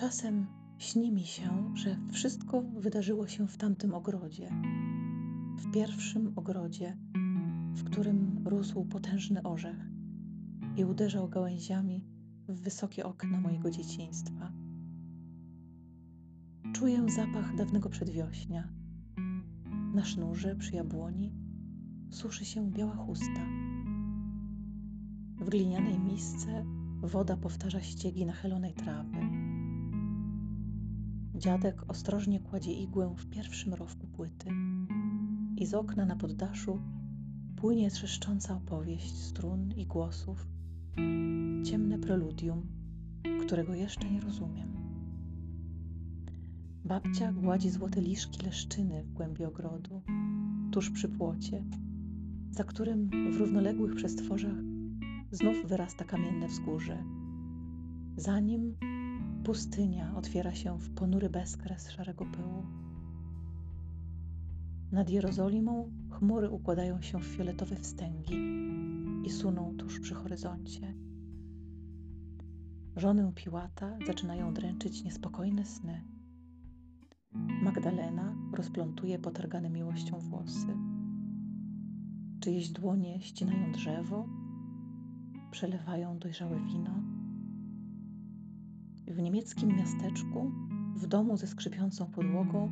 Czasem śni mi się, że wszystko wydarzyło się w tamtym ogrodzie. W pierwszym ogrodzie, w którym rósł potężny orzech i uderzał gałęziami w wysokie okna mojego dzieciństwa. Czuję zapach dawnego przedwiośnia. Na sznurze przy jabłoni suszy się biała chusta. W glinianej misce woda powtarza ściegi nachylonej trawy. Dziadek ostrożnie kładzie igłę w pierwszym rowku płyty i z okna na poddaszu płynie trzeszcząca opowieść strun i głosów, ciemne preludium, którego jeszcze nie rozumiem. Babcia gładzi złote liszki leszczyny w głębi ogrodu, tuż przy płocie, za którym w równoległych przestworzach znów wyrasta kamienne wzgórze. Za nim pustynia otwiera się w ponury bezkres szarego pyłu. Nad Jerozolimą chmury układają się w fioletowe wstęgi i suną tuż przy horyzoncie. Żonę Piłata zaczynają dręczyć niespokojne sny. Magdalena rozplątuje potargane miłością włosy. Czyjeś dłonie ścinają drzewo, przelewają dojrzałe wino. W niemieckim miasteczku, w domu ze skrzypiącą podłogą,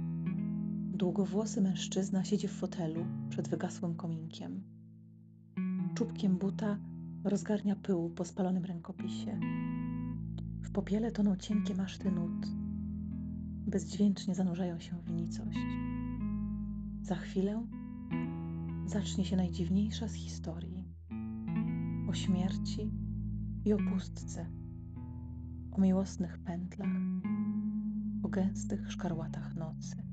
długowłosy mężczyzna siedzi w fotelu przed wygasłym kominkiem. Czubkiem buta rozgarnia pył po spalonym rękopisie. W popiele toną cienkie maszty nut. Bezdźwięcznie zanurzają się w nicość. Za chwilę zacznie się najdziwniejsza z historii. O śmierci i o pustce, o miłosnych pętlach, o gęstych szkarłatach nocy.